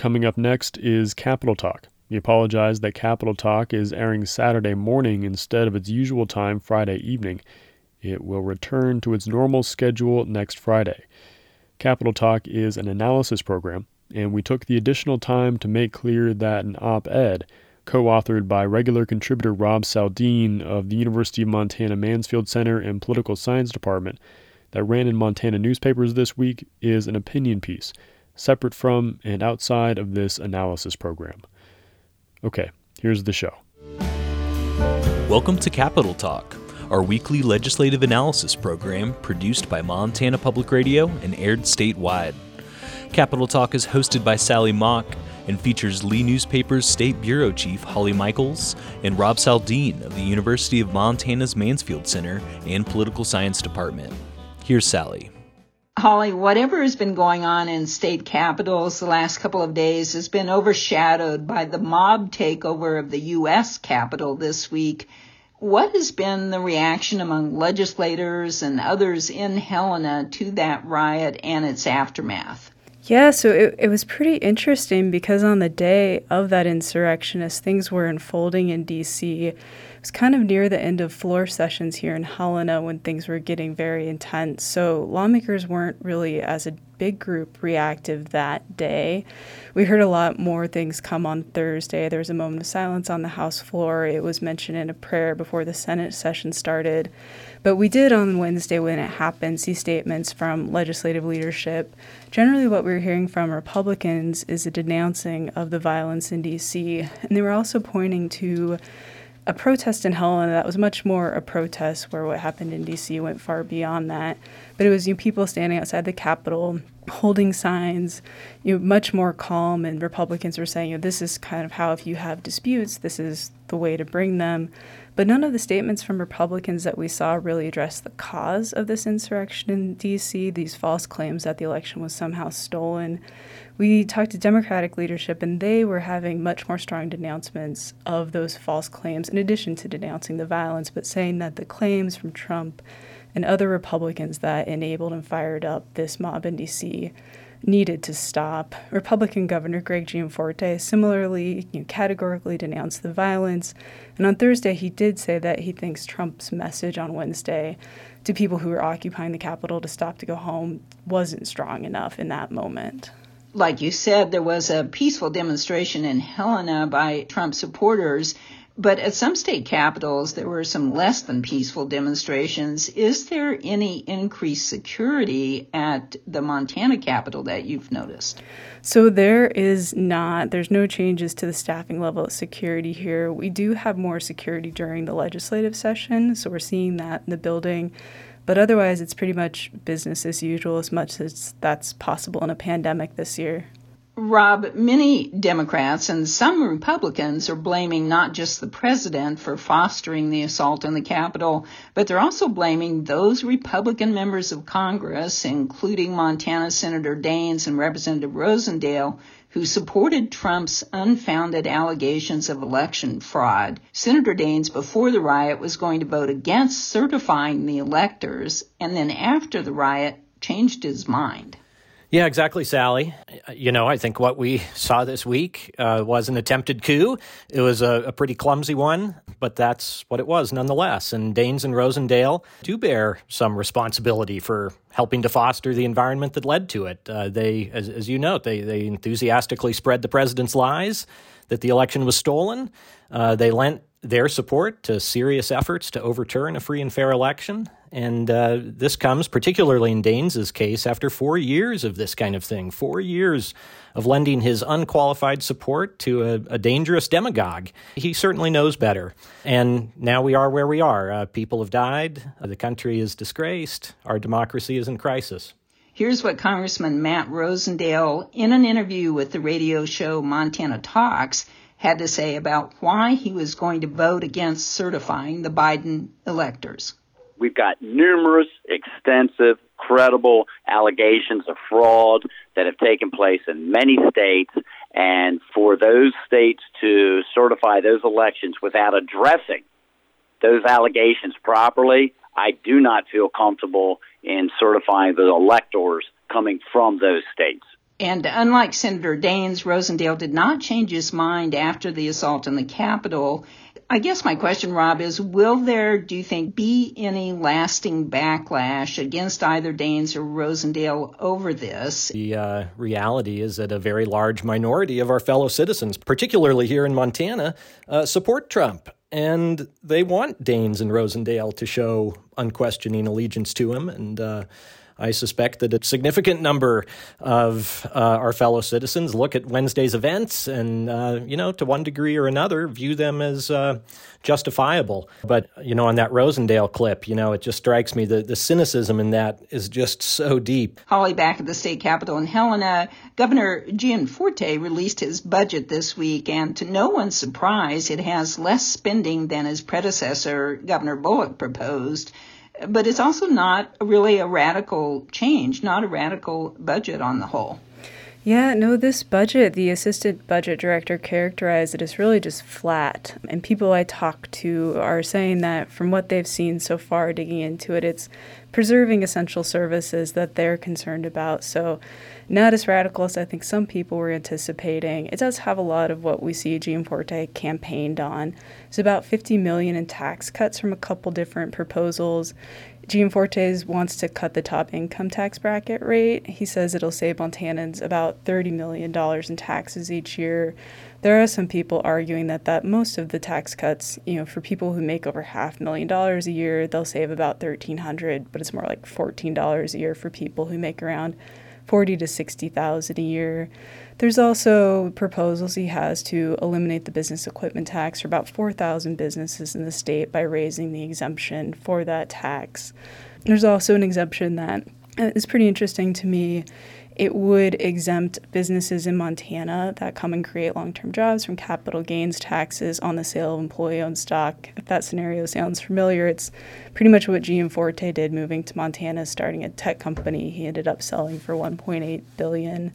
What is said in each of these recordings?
Coming up next is Capitol Talk. We apologize that Capitol Talk is airing Saturday morning instead of its usual time Friday evening. It will return to its normal schedule next Friday. Capitol Talk is an analysis program, and we took the additional time to make clear that an op ed, co authored by regular contributor Rob Saldin of the University of Montana Mansfield Center and Political Science Department, that ran in Montana newspapers this week, is an opinion piece, separate from and outside of this analysis program. Okay, here's the show. Welcome to Capitol Talk our weekly legislative analysis program produced by Montana Public Radio and aired statewide. Capitol Talk is hosted by Sally Mauk and features Lee Newspaper's State Bureau Chief Holly Michels and Rob Saldin of the University of Montana's Mansfield Center and Political Science Department. Here's Sally. Holly, whatever has been going on in state capitals the last couple of days has been overshadowed by the mob takeover of the U.S. Capitol this week what has been the reaction among legislators and others in Helena to that riot and its aftermath? Yeah, so it, it was pretty interesting because on the day of that insurrection, as things were unfolding in DC, it was kind of near the end of floor sessions here in Helena when things were getting very intense. So lawmakers weren't really as a big group reactive that day. We heard a lot more things come on Thursday. There was a moment of silence on the House floor. It was mentioned in a prayer before the Senate session started. But we did on Wednesday, when it happened, see statements from legislative leadership. Generally, what we we're hearing from Republicans is a denouncing of the violence in D.C., and they were also pointing to a protest in Helena that was much more a protest where what happened in DC went far beyond that. But it was you know, people standing outside the Capitol holding signs, you know, much more calm. And Republicans were saying, you know, this is kind of how if you have disputes, this is the way to bring them. But none of the statements from Republicans that we saw really addressed the cause of this insurrection in D.C., these false claims that the election was somehow stolen. We talked to Democratic leadership, and they were having much more strong denouncements of those false claims, in addition to denouncing the violence, but saying that the claims from Trump and other Republicans that enabled and fired up this mob in D.C needed to stop. Republican Governor Greg Gianforte similarly you know, categorically denounced the violence. And on Thursday, he did say that he thinks Trump's message on Wednesday to people who were occupying the Capitol to stop to go home wasn't strong enough in that moment. Like you said, there was a peaceful demonstration in Helena by Trump supporters but at some state capitals, there were some less than peaceful demonstrations. Is there any increased security at the Montana Capitol that you've noticed? So there is not. There's no changes to the staffing level of security here. We do have more security during the legislative session, so we're seeing that in the building. But otherwise, it's pretty much business as usual, as much as that's possible in a pandemic this year. Rob, many Democrats and some Republicans are blaming not just the president for fostering the assault on the Capitol, but they're also blaming those Republican members of Congress, including Montana Senator Daines and Representative Rosendale, who supported Trump's unfounded allegations of election fraud. Senator Daines, before the riot, was going to vote against certifying the electors, and then after the riot, changed his mind. Yeah, exactly, Sally. You know, I think what we saw this week uh, was an attempted coup. It was a, a, pretty clumsy one, but that's what it was nonetheless. And Daines and Rosendale do bear some responsibility for helping to foster the environment that led to it. Uh, they, as, as, you note, they, they enthusiastically spread the president's lies that the election was stolen. Uh, they lent their support to serious efforts to overturn a free and fair election. And uh, this comes, particularly in Daines' case, after four years of this kind of thing, four years of lending his unqualified support to a, a dangerous demagogue. He certainly knows better. And now we are where we are. Uh, people have died, uh, the country is disgraced, our democracy is in crisis. Here's what Congressman Matt Rosendale, in an interview with the radio show Montana Talks, had to say about why he was going to vote against certifying the Biden electors. We've got numerous, extensive, credible allegations of fraud that have taken place in many states. And for those states to certify those elections without addressing those allegations properly, I do not feel comfortable in certifying the electors coming from those states. And unlike Senator Daines, Rosendale did not change his mind after the assault on the Capitol. I guess my question, Rob, is will there, do you think, be any lasting backlash against either Daines or Rosendale over this? The uh, reality is that a very large minority of our fellow citizens, particularly here in Montana, uh, support Trump. And they want Daines and Rosendale to show unquestioning allegiance to him. And uh, I suspect that a significant number of uh, our fellow citizens look at Wednesday's events and, uh, you know, to one degree or another, view them as uh, justifiable. But, you know, on that Rosendale clip, you know, it just strikes me that the cynicism in that is just so deep. Holly, back at the state capitol in Helena, Governor Gianforte released his budget this week, and to no one's surprise, it has less spending than his predecessor, Governor Bullock, proposed but it's also not really a radical change, not a radical budget on the whole. Yeah, no, this budget, the assistant budget director characterized it as really just flat. And people I talk to are saying that from what they've seen so far, digging into it, it's preserving essential services that they're concerned about. So, not as radical as I think some people were anticipating. It does have a lot of what we see Gianforte campaigned on. It's about 50 million in tax cuts from a couple different proposals. Gianforte wants to cut the top income tax bracket rate. He says it'll save Montanans about $30 million in taxes each year. There are some people arguing that, that most of the tax cuts, you know, for people who make over half million dollars a year, they'll save about 1300 but it's more like $14 a year for people who make around 40 to 60,000 a year. There's also proposals he has to eliminate the business equipment tax for about 4,000 businesses in the state by raising the exemption for that tax. There's also an exemption that is pretty interesting to me it would exempt businesses in Montana that come and create long term jobs from capital gains taxes on the sale of employee owned stock. If that scenario sounds familiar, it's pretty much what Gianforte did moving to Montana, starting a tech company he ended up selling for 1.8 billion.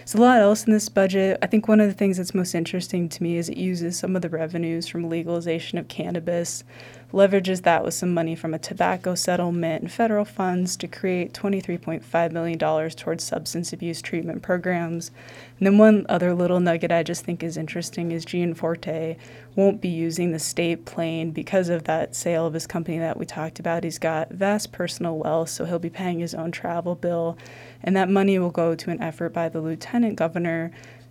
There's a lot else in this budget. I think one of the things that's most interesting to me is it uses some of the revenues from legalization of cannabis leverages that with some money from a tobacco settlement and federal funds to create $23.5 million towards substance abuse treatment programs. And then one other little nugget I just think is interesting is Gianforte won't be using the state plane because of that sale of his company that we talked about. He's got vast personal wealth, so he'll be paying his own travel bill. And that money will go to an effort by the lieutenant governor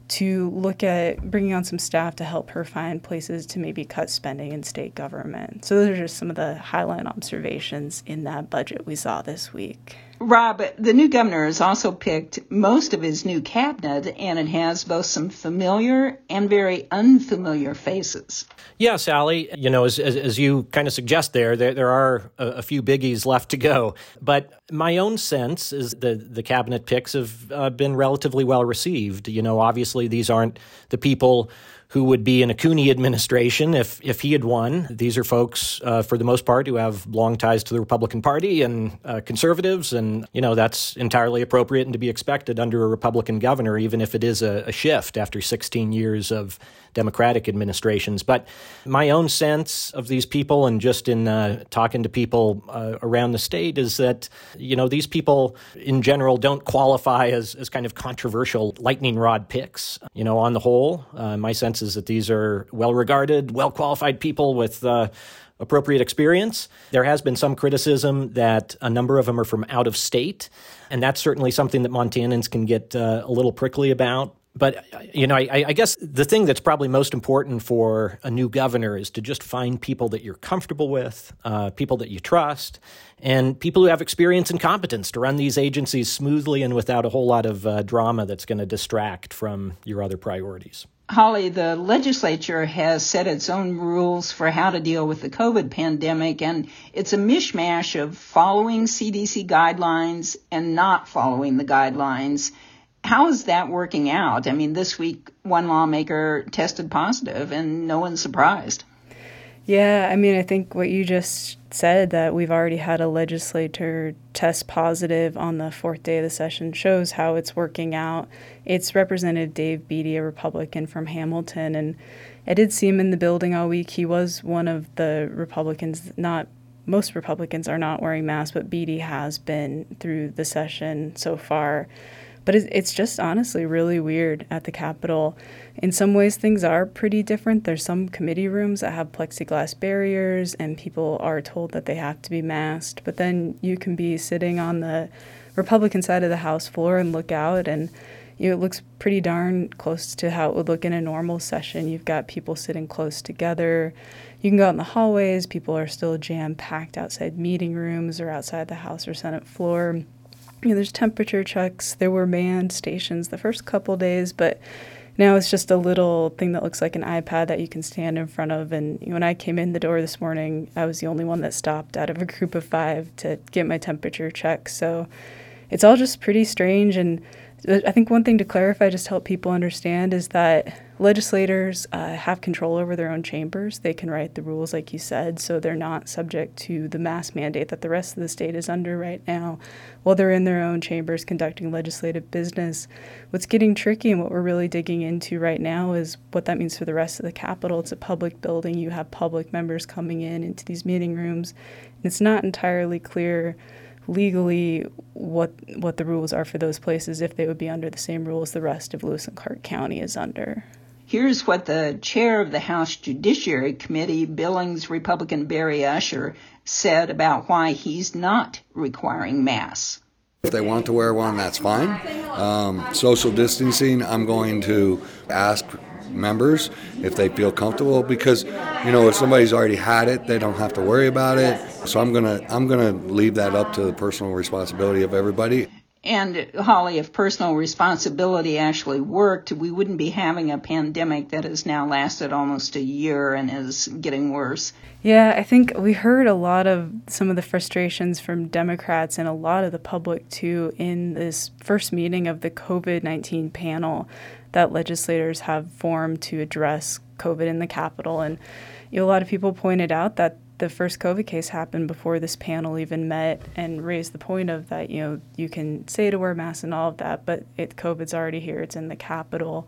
to look at bringing on some staff to help her find places to maybe cut spending in state government. So those are just some of the highlight observations in that budget we saw this week. Rob, the new governor has also picked most of his new cabinet, and it has both some familiar and very unfamiliar faces. Yeah, Sally, you know, as, as, as you kind of suggest there, there, there are a, a, few biggies left to go. But my own sense is the, the cabinet picks have uh, been relatively well received. You know, obviously, these aren't the people who would be in a Cooney administration if if he had won. These are folks, uh, for the most part, who have long ties to the Republican Party and uh, conservatives, and you know that's entirely appropriate and to be expected under a Republican governor, even if it is a, a shift after 16 years of Democratic administrations. But my own sense of these people, and just in uh, talking to people uh, around the state, is that you know these people in general don't qualify as as kind of controversial lightning rod picks. You know, on the whole, uh, my sense is that these are well regarded, well qualified people with uh, appropriate experience. There has been some criticism that a number of them are from out of state, and that's certainly something that Montanans can get uh, a little prickly about. But you know, I, I, guess the thing that's probably most important for a new governor is to just find people that you're comfortable with, uh, people that you trust, and people who have experience and competence to run these agencies smoothly and without a whole lot of uh, drama that's going to distract from your other priorities. Holly, the legislature has set its own rules for how to deal with the COVID pandemic, and it's a mishmash of following CDC guidelines and not following the guidelines how is that working out? I mean, this week one lawmaker tested positive and no one's surprised. Yeah, I mean, I think what you just said that we've already had a legislator test positive on the fourth day of the session shows how it's working out. It's Representative Dave Bedey, a Republican from Hamilton, and I did see him in the building all week. He was one of the Republicans, not most Republicans are not wearing masks, but Beatty has been through the session so far. But it's just honestly really weird at the Capitol. In some ways, things are pretty different. There's some committee rooms that have plexiglass barriers, and people are told that they have to be masked. But then you can be sitting on the Republican side of the House floor and look out, and you know, it looks pretty darn close to how it would look in a normal session. You've got people sitting close together. You can go out in the hallways. People are still jam packed outside meeting rooms or outside the House or Senate floor. You know, there's temperature checks. There were manned stations the first couple days, but now it's just a little thing that looks like an iPad that you can stand in front of. And when I came in the door this morning, I was the only one that stopped out of a group of five to get my temperature check. So it's all just pretty strange. And I think one thing to clarify, just to help people understand, is that legislators uh, have control over their own chambers. They can write the rules, like you said, so they're not subject to the mask mandate that the rest of the state is under right now while they're in their own chambers conducting legislative business. What's getting tricky and what we're really digging into right now is what that means for the rest of the Capitol. It's a public building, you have public members coming in into these meeting rooms, and it's not entirely clear legally what what the rules are for those places if they would be under the same rules the rest of Lewis and Clark County is under. Here's what the chair of the House Judiciary Committee, Billings Republican Barry Usher, said about why he's not requiring masks. If they want to wear one, that's fine. Um, social distancing, I'm going to ask members if they feel comfortable because you know if somebody's already had it they don't have to worry about it. So i'm gonna i'm gonna leave that up to the personal responsibility of everybody. And Holly, if personal responsibility actually worked, we wouldn't be having a pandemic that has now lasted almost a year and is getting worse. Yeah, I think we heard a lot of some of the frustrations from Democrats and a lot of the public too in this first meeting of the COVID 19 panel that legislators have formed to address COVID in the Capitol. And you know, a lot of people pointed out that the first COVID case happened before this panel even met and raised the point of that, you know, you can say to wear masks and all of that, but it COVID's already here, it's in the Capitol.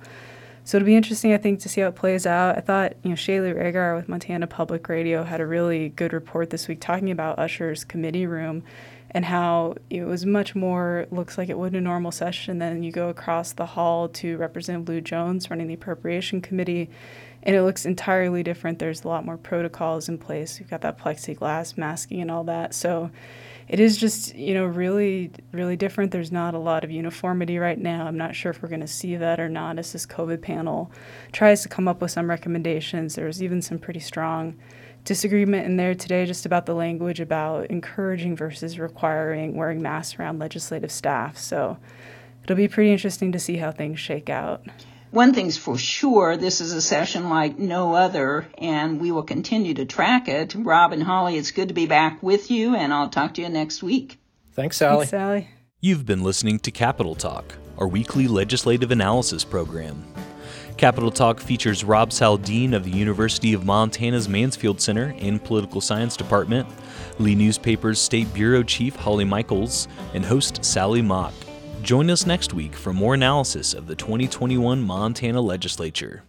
So it'll be interesting, I think, to see how it plays out. I thought, you know, Shaylee Ragar with Montana Public Radio had a really good report this week talking about Usher's committee room and how it was much more looks like it would a normal session. Then you go across the hall to Representative Llew Jones running the Appropriation Committee, and it looks entirely different. There's a lot more protocols in place. You've got that plexiglass masking and all that. So it is just you know really really different. There's not a lot of uniformity right now. I'm not sure if we're going to see that or not as this COVID panel tries to come up with some recommendations. There's even some pretty strong disagreement in there today just about the language about encouraging versus requiring wearing masks around legislative staff. So it'll be pretty interesting to see how things shake out. One thing's for sure, this is a session like no other, and we will continue to track it. Rob and Holly, it's good to be back with you, and I'll talk to you next week. Thanks, Sally. Thanks, Sally. You've been listening to Capitol Talk, our weekly legislative analysis program. Capitol Talk features Rob Saldin of the University of Montana's Mansfield Center and Political Science Department, Lee Newspaper's State Bureau Chief Holly Michels, and host Sally Mauk. Join us next week for more analysis of the 2021 Montana Legislature.